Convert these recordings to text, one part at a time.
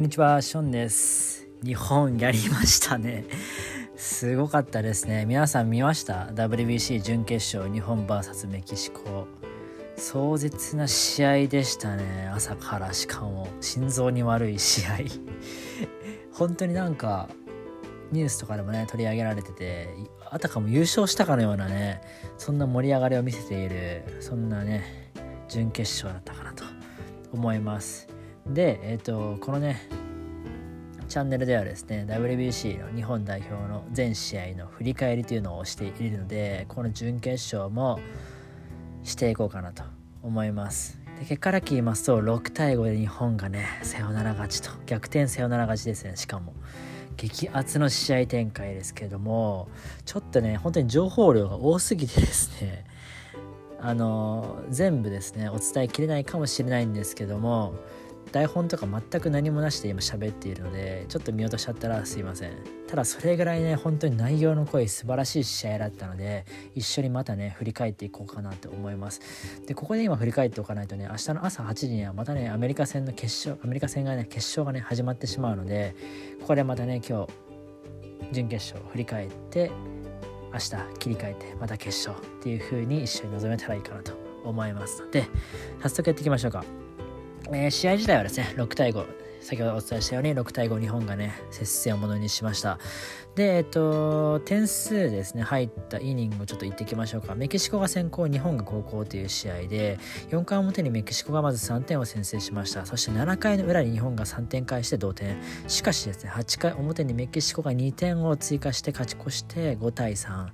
んにちは、ションです。日本やりましたね。すごかったですね。皆さん見ました ?WBC 準決勝、日本 VS メキシコ。壮絶な試合でしたね。朝からしかも、心臓に悪い試合。本当になんか、ニュースとかでもね、取り上げられてて、あたかも優勝したかのようなね、そんな盛り上がりを見せている、そんなね、準決勝だったかなと思います。で、えっ、と、このね、チャンネルではですね、WBC の日本代表の全試合の振り返りというのをしているので、この準決勝もしていこうかなと思います。で結果だけ言いますと、6対5で日本がね、サヨナラ勝ちと、逆転サヨナラ勝ちですね、しかも。激アツの試合展開ですけども、ちょっとね、本当に情報量が多すぎてですね、あの全部ですねお伝えきれないかもしれないんですけども台本とか全く何もなしで今喋っているのでちょっと見落としちゃったらすいません。ただそれぐらいね本当に内容の濃い素晴らしい試合だったので一緒にまたね振り返っていこうかなと思います。でここで今振り返っておかないとね明日の朝8時にはまたねアメリカ戦の決勝アメリカ戦がね決勝がね始まってしまうのでここでまたね今日準決勝振り返って明日切り替えてまた決勝っていう風に一緒に臨めたらいいかなと思います。ので早速やっていきましょうか、えー試合自体はですね6対5先ほどお伝えしたように6対5日本がね接戦をものにしました。でえっと点数ですね入ったイニングをちょっと言っていきましょうか。メキシコが先行日本が後攻という試合で4回表にメキシコがまず3点を先制しました。そして7回の裏に日本が3点返して同点。しかしですね8回表にメキシコが2点を追加して勝ち越して5対3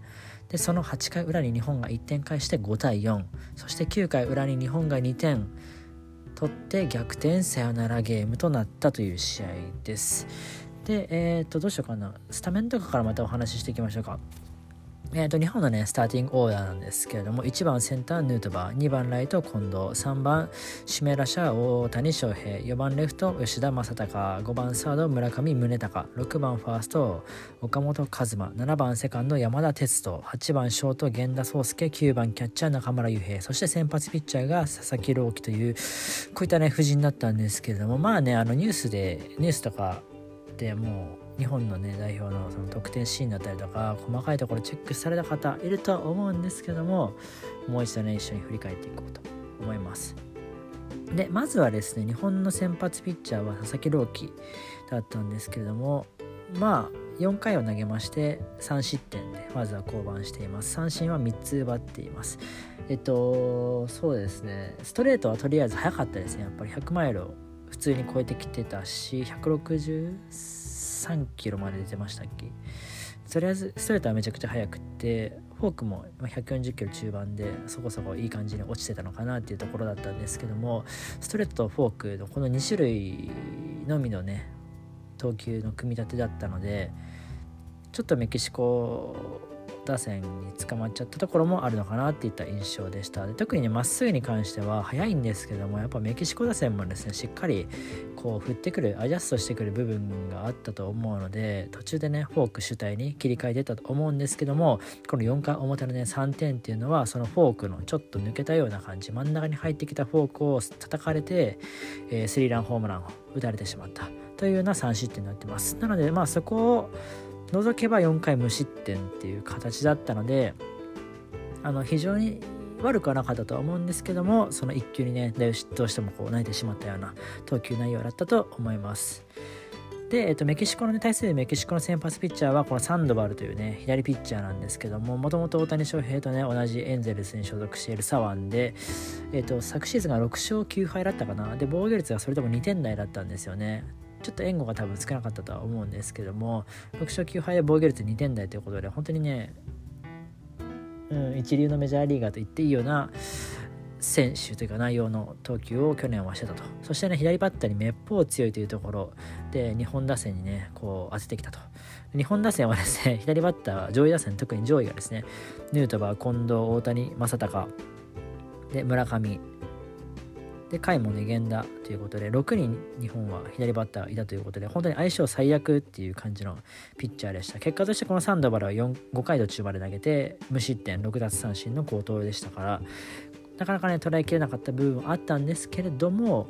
でその8回裏に日本が1点返して5対4そして9回裏に日本が2点。取って逆転サヨナラゲームとなったという試合です。でえっ、とどうしようかな。スタメンとかからまたお話ししていきましょうか。えー、と日本のねスターティングオーダーなんですけれども1番センターヌートバー2番ライト近藤3番指名打者大谷翔平4番レフト吉田正尚5番サード村上宗隆6番ファースト岡本和真7番セカンド山田哲人8番ショート源田壮介9番キャッチャー中村悠平そして先発ピッチャーが佐々木朗希というこういったね布陣だったんですけれどもまあねあのニュースでニュースとかでもう日本のね代表のその得点シーンだったりとか細かいところチェックされた方いるとは思うんですけどももう一度ね一緒に振り返っていこうと思います。でまずはですね日本の先発ピッチャーは佐々木朗希だったんですけれどもまあ4回を投げまして3失点でまずは降板しています。三振は3つ奪っています。えっとそうですねストレートはとりあえず速かったですね。やっぱり100マイルを普通に超えてきてたし163 3キロまで出ましたっけ？とりあえずストレートはめちゃくちゃ速くってフォークも140キロ中盤でそこそこいい感じに落ちてたのかなっていうところだったんですけどもストレートとフォークのこの2種類のみのね投球の組み立てだったのでちょっとメキシコ打線に捕まっちゃったところもあるのかなっていった印象でしたで特にねまっすぐに関しては速いんですけどもやっぱメキシコ打線もですねしっかりこう振ってくるアジャストしてくる部分があったと思うので途中でねフォーク主体に切り替えてたと思うんですけどもこの4回表のね3点っていうのはそのフォークのちょっと抜けたような感じ真ん中に入ってきたフォークを叩かれて、えースリーランホームランを打たれてしまったというような3失点になってますなのでまあそこを除けば4回無失点っていう形だったのであの非常に悪くはなかったとは思うんですけどもその1球にねどうしてもこう泣いてしまったような投球内容だったと思います。で、えっと、メキシコの、ね、対するメキシコの先発ピッチャーはこのサンドバルというね左ピッチャーなんですけどももともと大谷翔平とね同じエンゼルスに所属している左腕で、えっと、昨シーズンが6勝9敗だったかな。で防御率がそれとも2点台だったんですよね。ちょっと援護が多分少なかったとは思うんですけども6勝9敗で防御率2点台ということで本当にね、うん、一流のメジャーリーガーと言っていいような選手というか内容の投球を去年はしてたと。そしてね左バッターにめっぽう強いというところで日本打線にねこう当ててきたと。日本打線はですね 左バッター上位打線特に上位がですねヌートバー近藤大谷正隆で村上。で甲斐もね源田ということで6人日本は左バッターいたということで本当に相性最悪っていう感じのピッチャーでした。結果としてこのサンドバルは5回途中まで投げて無失点6奪三振の好投でしたからなかなかね捉えきれなかった部分はあったんですけれども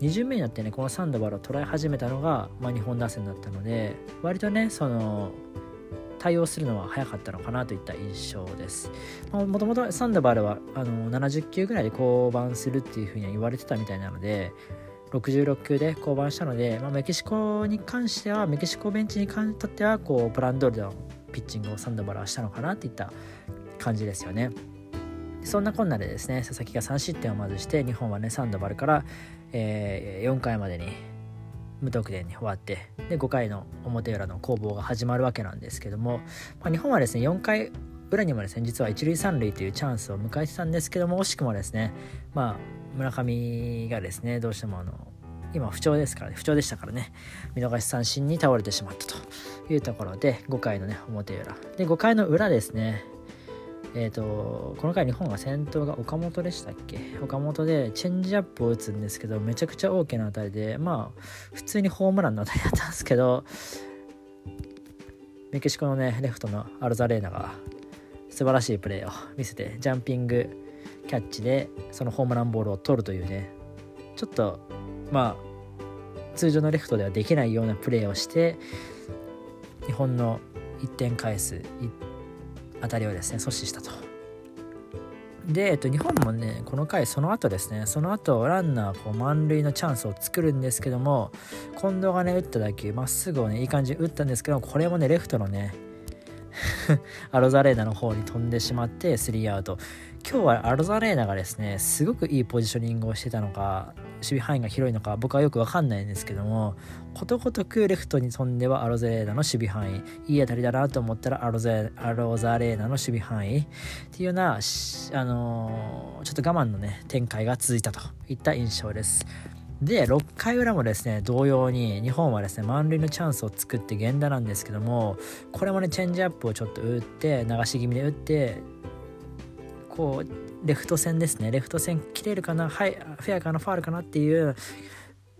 2巡目になってねこのサンドバルを捉え始めたのが、まあ、日本打線だったので割とねその対応するのは早かったのかなといった印象です。もともとサンドバルはあの70球ぐらいで降板するっていうふうには言われてたみたいなので66球で降板したので、まあ、メキシコに関してはメキシコベンチにとってはこうプランドルのピッチングをサンドバルはしたのかなっていった感じですよね。そんなこんなでですね佐々木が3失点をまずして日本はねサンドバルから、えー、4回までに無得点に終わってで5回の表裏の攻防が始まるわけなんですけども、まあ、日本はですね4回裏にもですね実は一塁三塁というチャンスを迎えてたんですけども惜しくもですねまあ村上がですねどうしてもあの今不調ですからね不調でしたからね見逃し三振に倒れてしまったというところで5回のね表裏。で5回の裏ですねえーと、この回日本が先頭が岡本でしたっけ？岡本でチェンジアップを打つんですけどめちゃくちゃ大きな当たりでまあ普通にホームランの当たりだったんですけどメキシコのねレフトのアルザレーナが素晴らしいプレーを見せてジャンピングキャッチでそのホームランボールを取るというねちょっとまあ通常のレフトではできないようなプレーをして日本の1点返す1当たりをですね阻止したと。で、えっと、日本もねこの回その後ですねその後ランナーこう満塁のチャンスを作るんですけども近藤がね打った打球まっすぐをねいい感じに打ったんですけどこれもねレフトのね アロザレーナの方に飛んでしまってスリーアウト今日はアロザレーナがですねすごくいいポジショニングをしてたのか守備範囲が広いのか僕はよく分かんないんですけどもことごとくレフトに飛んではアロザレーナの守備範囲。いい当たりだなと思ったらアロザアロザレーナの守備範囲っていうような、あのー、ちょっと我慢のね展開が続いたといった印象です。で6回裏もですね同様に日本はですね満塁のチャンスを作って源田なんですけどもこれもねチェンジアップをちょっと打って流し気味で打ってこうレフト線ですねレフト線切れるかな？はいフェアかな？ファールかな？っていう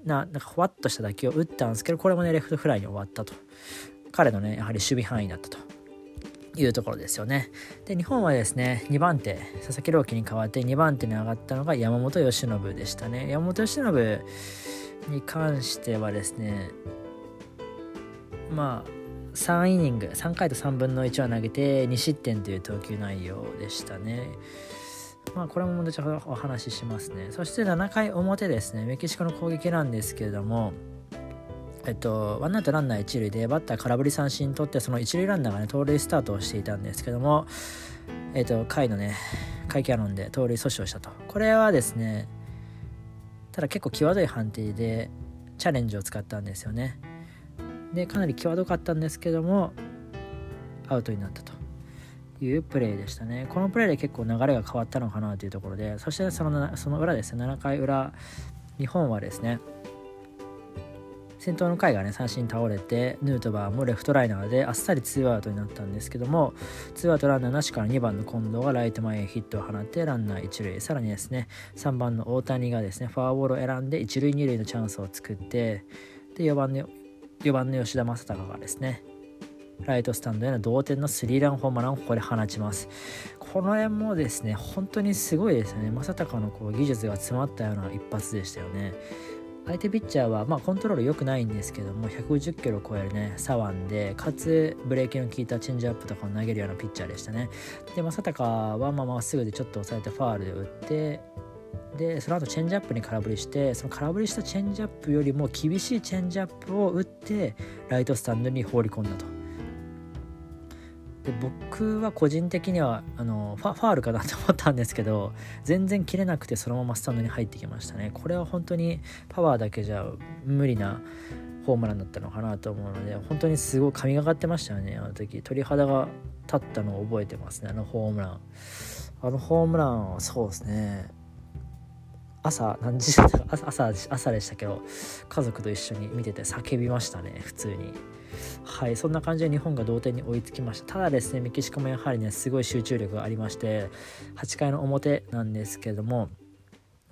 ななんかふわっとした打球を打ったんですけどこれもねレフトフライに終わったと彼のねやはり守備範囲だったというところですよね。で、日本はですね、2番手、佐々木朗希に代わって2番手に上がったのが山本由伸でしたね。山本由伸に関してはですね、まあ、3イニング、3回と3分の1を投げて2失点という投球内容でしたね。まあ、これも後ほどお話ししますね。そして7回表ですね、メキシコの攻撃なんですけれども、えっと、ワンアウトランナー一塁でバッター空振り三振取ってその一塁ランナーがね盗塁スタートをしていたんですけども、えっと、回のね回キャノンで盗塁阻止をしたと。これはですねただ結構際どい判定でチャレンジを使ったんですよね。でかなり際どかったんですけどもアウトになったと。いうプレーでしたね。このプレーで結構流れが変わったのかなというところでそしてそのその裏ですね7回裏日本はですね先頭の回がね三振倒れてヌートバーもレフトライナーであっさりツーアウトになったんですけどもツーアウトランナーなしから2番の近藤がライト前へヒットを放ってランナー一塁さらにですね3番の大谷がですねフォアボールを選んで一塁二塁のチャンスを作ってで4番の4番の吉田正尚がですねライトスタンドへの同点のスリーランホームランをここで放ちます。この辺もですね、本当にすごいですね。正尚のこう技術が詰まったような一発でしたよね。相手ピッチャーは、まあ、コントロール良くないんですけども150キロを超えるね左腕でかつブレーキの効いたチェンジアップとかを投げるようなピッチャーでしたねで正尚はまあまっすぐでちょっと抑えてファールで打ってでその後チェンジアップに空振りしてその空振りしたチェンジアップよりも厳しいチェンジアップを打ってライトスタンドに放り込んだとで僕は個人的にはあのファファールかなと思ったんですけど全然切れなくてそのままスタンドに入ってきましたね。これは本当にパワーだけじゃ無理なホームランだったのかなと思うので本当にすごい神がかってましたよねあの時。鳥肌が立ったのを覚えてますねあのホームラン。あのホームランはそうですね。朝何時だったか朝朝でしたけど家族と一緒に見てて叫びましたね普通に。はいそんな感じで日本が同点に追いつきました。ただですねメキシコもやはりねすごい集中力がありまして8回の表なんですけども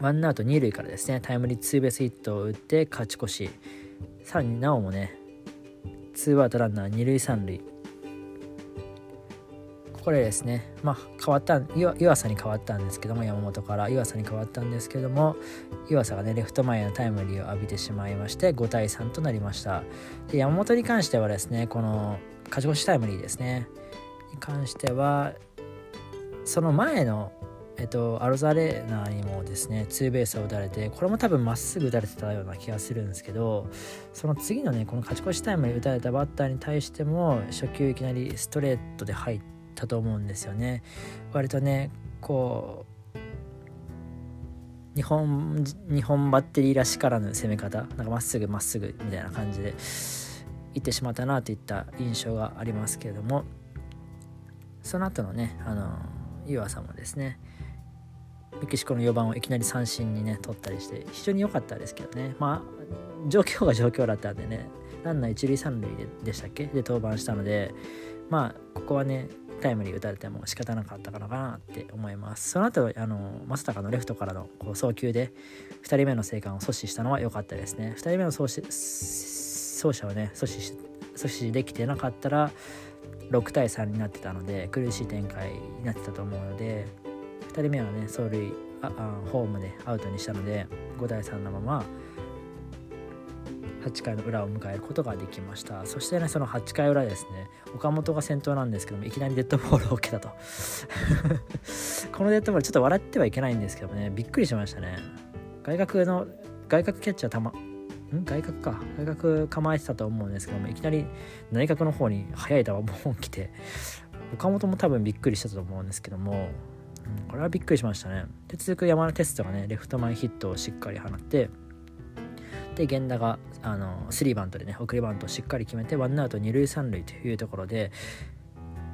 ワンアウト2塁からですねタイムリーツーベースヒットを打って勝ち越し。さらになおもねツーアウトランナー2塁3塁。これですね。まあ変わった湯浅に変わったんですけども山本から。湯浅に変わったんですけども湯浅がねレフト前へのタイムリーを浴びてしまいまして5対3となりました。で山本に関してはですねこの勝ち越しタイムリーですね。に関してはその前のえっと、アロザレーナにもですねツーベースを打たれてこれも多分まっすぐ打たれてたような気がするんですけどその次のねこの勝ち越しタイムに打たれたバッターに対しても初球いきなりストレートで入ったと思うんですよね。割とねこう日本日本バッテリーらしからぬ攻め方なんかまっすぐまっすぐみたいな感じでいってしまったなといった印象がありますけれどもその後のねあの湯浅もですねメキシコの4番をいきなり三振にね取ったりして非常に良かったですけどね。まあ状況が状況だったんでねランナー一塁三塁でしたっけ？で登板したのでまあここはねタイムリー打たれても仕方なかったかなって思います。その後あの正隆のレフトからのこう送球で2人目の生還を阻止したのは良かったですね。2人目の走走者をね阻止し阻止できてなかったら6対3になってたので苦しい展開になってたと思うので2人目はね走塁ああホームでアウトにしたので5対3のまま8回の裏を迎えることができました。そしてねその8回裏ですね岡本が先頭なんですけどもいきなりデッドボールを受けたと。このデッドボールちょっと笑ってはいけないんですけどもねびっくりしましたね。外角の外角キャッチャー球ん？外角か。外角構えてたと思うんですけどもいきなり内角の方に速い球ボーン来て岡本も多分びっくりしてたと思うんですけどもうん、これはびっくりしましたね。で続く山田哲人がねレフト前ヒットをしっかり放ってで源田があのスリーバントでね送りバントをしっかり決めてワンアウト二塁三塁というところで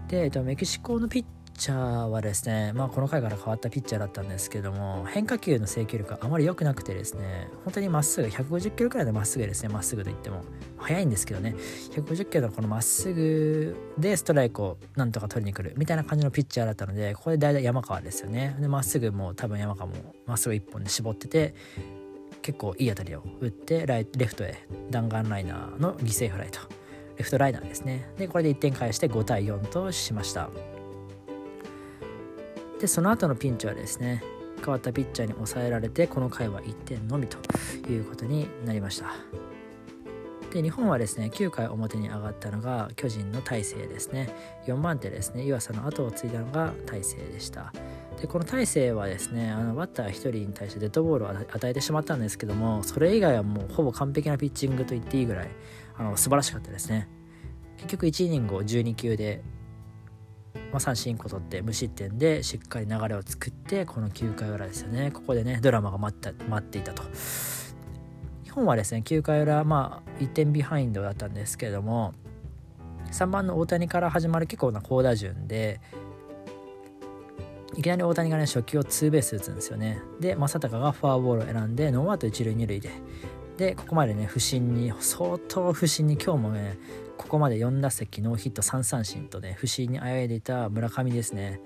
で、えっと、メキシコのピッチャーはですね、まあ、この回から変わったピッチャーだったんですけども変化球の制球力があまり良くなくてですね本当にまっすぐ150キロくらいのまっすぐですねまっすぐといっても。速いんですけどね。150キロのこのまっすぐでストライクをなんとか取りに来るみたいな感じのピッチャーだったのでここで大体山川ですよね。でまっすぐも多分山川もまっすぐ1本で絞ってて結構いい当たりを打ってライレフトへ弾丸ライナーの犠牲フライと。レフトライナーですね。でこれで1点返して5対4としました。でその後のピンチはですね変わったピッチャーに抑えられてこの回は1点のみということになりました。で日本はですね9回表に上がったのが巨人の大勢ですね。4番手ですね。湯浅の後を継いだのが大勢でした。でこの大勢はですねあのバッター1人に対してデッドボールを与えてしまったんですけどもそれ以外はもうほぼ完璧なピッチングと言っていいぐらいあの素晴らしかったですね。結局1イニングを12球でまあ、三振1個取って無失点でしっかり流れを作ってこの9回裏ですよね。ここでねドラマが待った待っていたと。日本はですね9回裏まあ1点ビハインドだったんですけども3番の大谷から始まる結構な好打順でいきなり大谷がね初球をツーベース打つんですよね。で正尚がフォアボールを選んでノーアウト一塁二塁で。でここまでね不振に相当不振に今日もねここまで4打席ノーヒット3三振とね不振にあえいでいた村上ですね。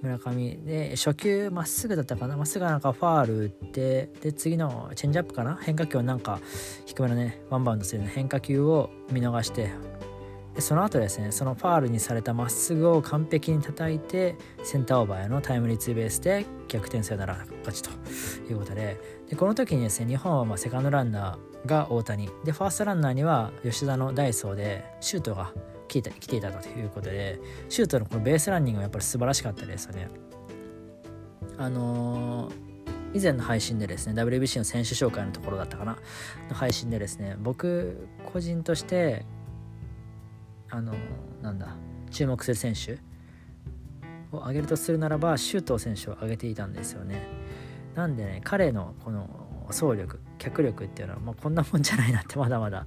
村上で初球まっすぐだったかな？まっすぐなんかファール打ってで次のチェンジアップかな？変化球をなんか低めのねワンバウンドする変化球を見逃してでその後ですねそのファールにされたまっすぐを完璧に叩いてセンターオーバーへのタイムリーツーベースで逆転サヨナラ勝ちということででこの時にですね日本はまセカンドランナーが大谷でファーストランナーには吉田のダイソーでシュートが来て来ていたということでシュートのこのベースランニングはやっぱり素晴らしかったですよね。あのー、以前の配信でですね WBC の選手紹介のところだったかな？の配信でですね僕個人としてあの、なんだ注目する選手を挙げるとするならば周東選手を挙げていたんですよね。なんでね彼のこの走力脚力っていうのはもうこんなもんじゃないなってまだまだ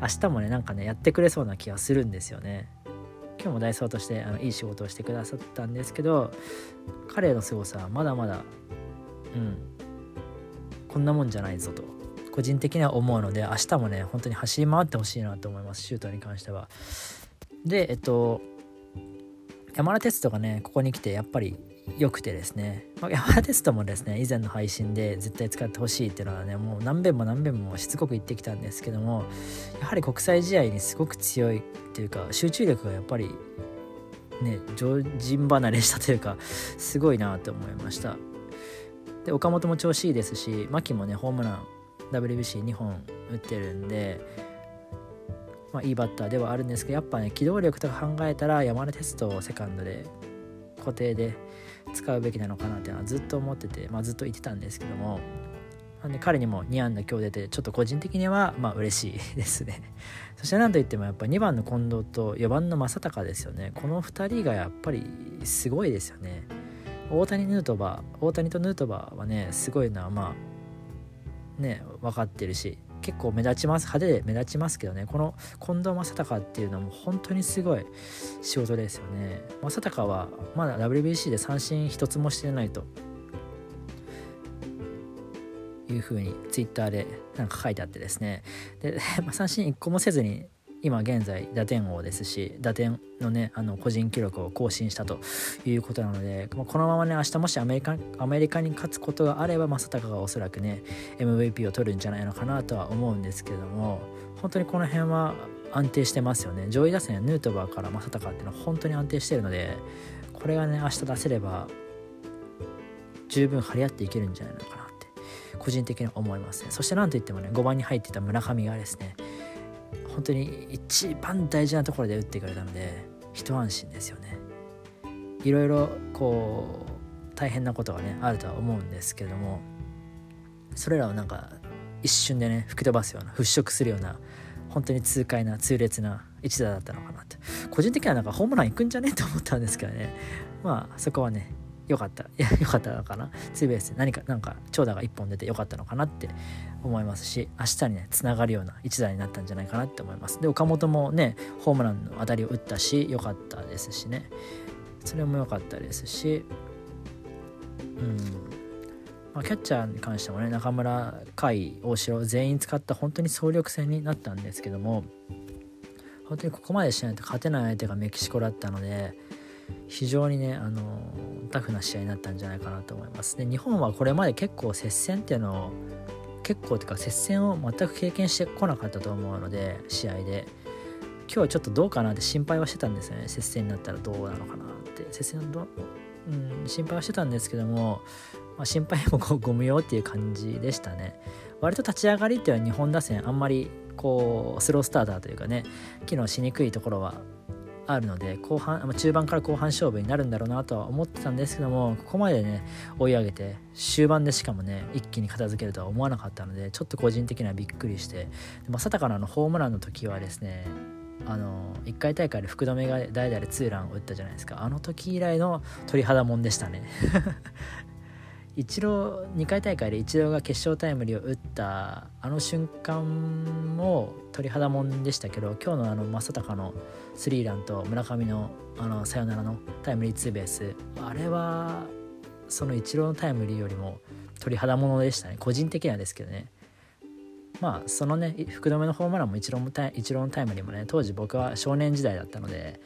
明日もねなんかねやってくれそうな気がするんですよね。今日もダイソーとしてあのいい仕事をしてくださったんですけど彼の凄さはまだまだうんこんなもんじゃないぞと個人的には思うので明日もね本当に走り回ってほしいなと思いますシュートに関しては。でえっと山田哲人がねここに来てやっぱり良くてですね、まあ、山田哲人もですね以前の配信で絶対使ってほしいっていうのはねもう何遍も何遍もしつこく言ってきたんですけどもやはり国際試合にすごく強いっていうか集中力がやっぱりね常人離れしたというかすごいなと思いましたで岡本も調子いいですし牧もねホームラン WBC2 本打ってるんで、まあ、いいバッターではあるんですけどやっぱね機動力とか考えたら山根哲人をセカンドで固定で使うべきなのかなっていうのはずっと思ってて、まあ、ずっと言ってたんですけどもなんで彼にも2安打今日出てちょっと個人的にはまあ嬉しいですね。そして何といってもやっぱ2番の近藤と4番の正隆ですよね。この2人がやっぱりすごいですよね。大谷ヌートバー大谷とヌートバーはねすごいのはまあね分かってるし結構目立ちます派手で目立ちますけどねこの近藤正隆っていうのも本当にすごい仕事ですよね。正隆はまだ WBC で三振一つもしてないと。いうふうにツイッターでなんか書いてあってですね。で、まあ、三振1個もせずに今現在打点王ですし打点のねあの個人記録を更新したということなので、ま、このままね明日もしアメリカアメリカに勝つことがあれば正尚がおそらくね MVP を取るんじゃないのかなとは思うんですけれども本当にこの辺は安定してますよね。上位打線ヌートバーから正尚っていうのは本当に安定してるのでこれがね明日出せれば十分張り合っていけるんじゃないのかな個人的に思いますね。そして何といってもね5番に入っていた村上がですね本当に一番大事なところで打ってくれたので一安心ですよね。いろいろこう大変なことがねあるとは思うんですけどもそれらをなんか一瞬でね吹き飛ばすような払拭するような本当に痛快な痛烈な一打だったのかなって。個人的にはなんかホームラン行くんじゃね？えと思ったんですけどね。まあそこはねよかった。い やよかったかな？ツーベースで何かなんか長打が1本出てよかったのかなって思いますし明日にねつながるような一打になったんじゃないかなって思います。で岡本もねホームランの当たりを打ったし良かったですしね。それも良かったですしうん。まあ、キャッチャーに関してもね中村甲斐大城全員使った本当に総力戦になったんですけども本当にここまでしないと勝てない相手がメキシコだったので非常にねあのタフな試合になったんじゃないかなと思います。で日本はこれまで結構接戦っていうのを結構というか接戦を全く経験してこなかったと思うので試合で。今日はちょっとどうかなって心配はしてたんですよね。接戦になったらどうなのかなって。接戦ど、うん、心配はしてたんですけども、まあ、心配もご無用っていう感じでしたね。割と立ち上がりっていうのは日本打線あんまりこうスロースターターというかね機能しにくいところはあるので後半中盤から後半勝負になるんだろうなとは思ってたんですけどもここまでね追い上げて終盤でしかもね一気に片付けるとは思わなかったのでちょっと個人的にはびっくりして正隆のあのホームランの時はですねあの1回大会で福留が代々でツーランを打ったじゃないですか。あの時以来の鳥肌もんでしたねイチロー2回大会でイチローが決勝タイムリーを打ったあの瞬間も鳥肌もんでしたけど今日のあの正隆のスリーランと村上のあのサヨナラのタイムリーツーベース。あれはそのイチローのタイムリーよりも鳥肌ものでしたね。個人的にはですけどね。まあそのね福留のホームランもイチローもイチローのタイムリーもね当時僕は少年時代だったので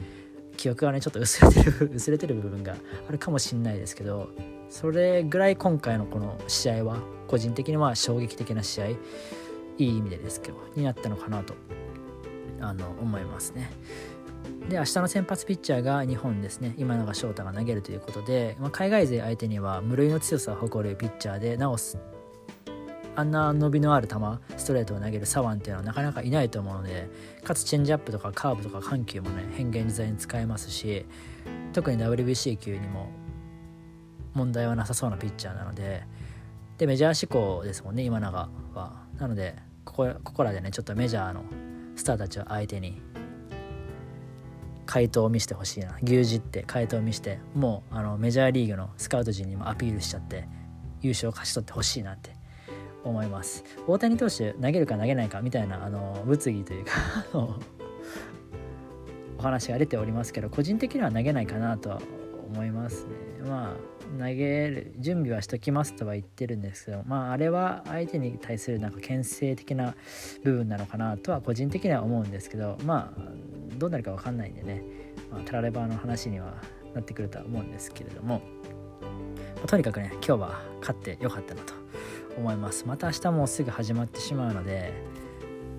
記憶がねちょっと薄れてる薄れてる部分があるかもしんないですけどそれぐらい今回のこの試合は個人的には衝撃的な試合いい意味でですけどになったのかなとあの思いますね。で明日の先発ピッチャーが日本ですね今永翔太が投げるということで、まあ、海外勢相手には無類の強さを誇るピッチャーでなおあんな伸びのある球ストレートを投げる左腕っていうのはなかなかいないと思うのでかつチェンジアップとかカーブとか緩急もね変幻自在に使えますし特に WBC 級にも問題はなさそうなピッチャーなのででメジャー志向ですもんね今永は。なのでここここらでねちょっとメジャーのスターたちを相手に回答を見せてほしいな。牛耳って回答を見せてもうあのメジャーリーグのスカウト陣にもアピールしちゃって優勝を勝ち取ってほしいなって思います。大谷投手投げるか投げないかみたいなあの物議というかお話が出ておりますけど個人的には投げないかなとは思いますね。まあ投げる準備はしときますとは言ってるんですけどまああれは相手に対するなんか牽制的な部分なのかなとは個人的には思うんですけどまあどうなるか分かんないんでね、まあ、タラレバーの話にはなってくるとは思うんですけれども、まあ、とにかくね今日は勝ってよかったなと思います。また明日もすぐ始まってしまうので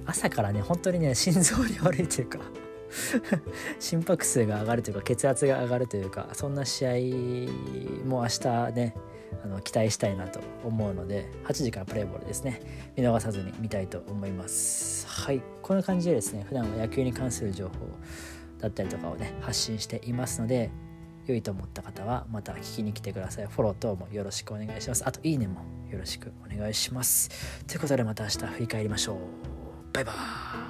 朝からね本当にね心臓に悪いというか。心拍数が上がるというか血圧が上がるというかそんな試合も明日ねあの期待したいなと思うので8時からプレーボールですね。見逃さずに見たいと思います。はい。こんな感じでですね普段は野球に関する情報だったりとかをね発信していますので良いと思った方はまた聞きに来てください。フォロー等もよろしくお願いします。あといいねもよろしくお願いします。ということでまた明日振り返りましょう。バイバーイ。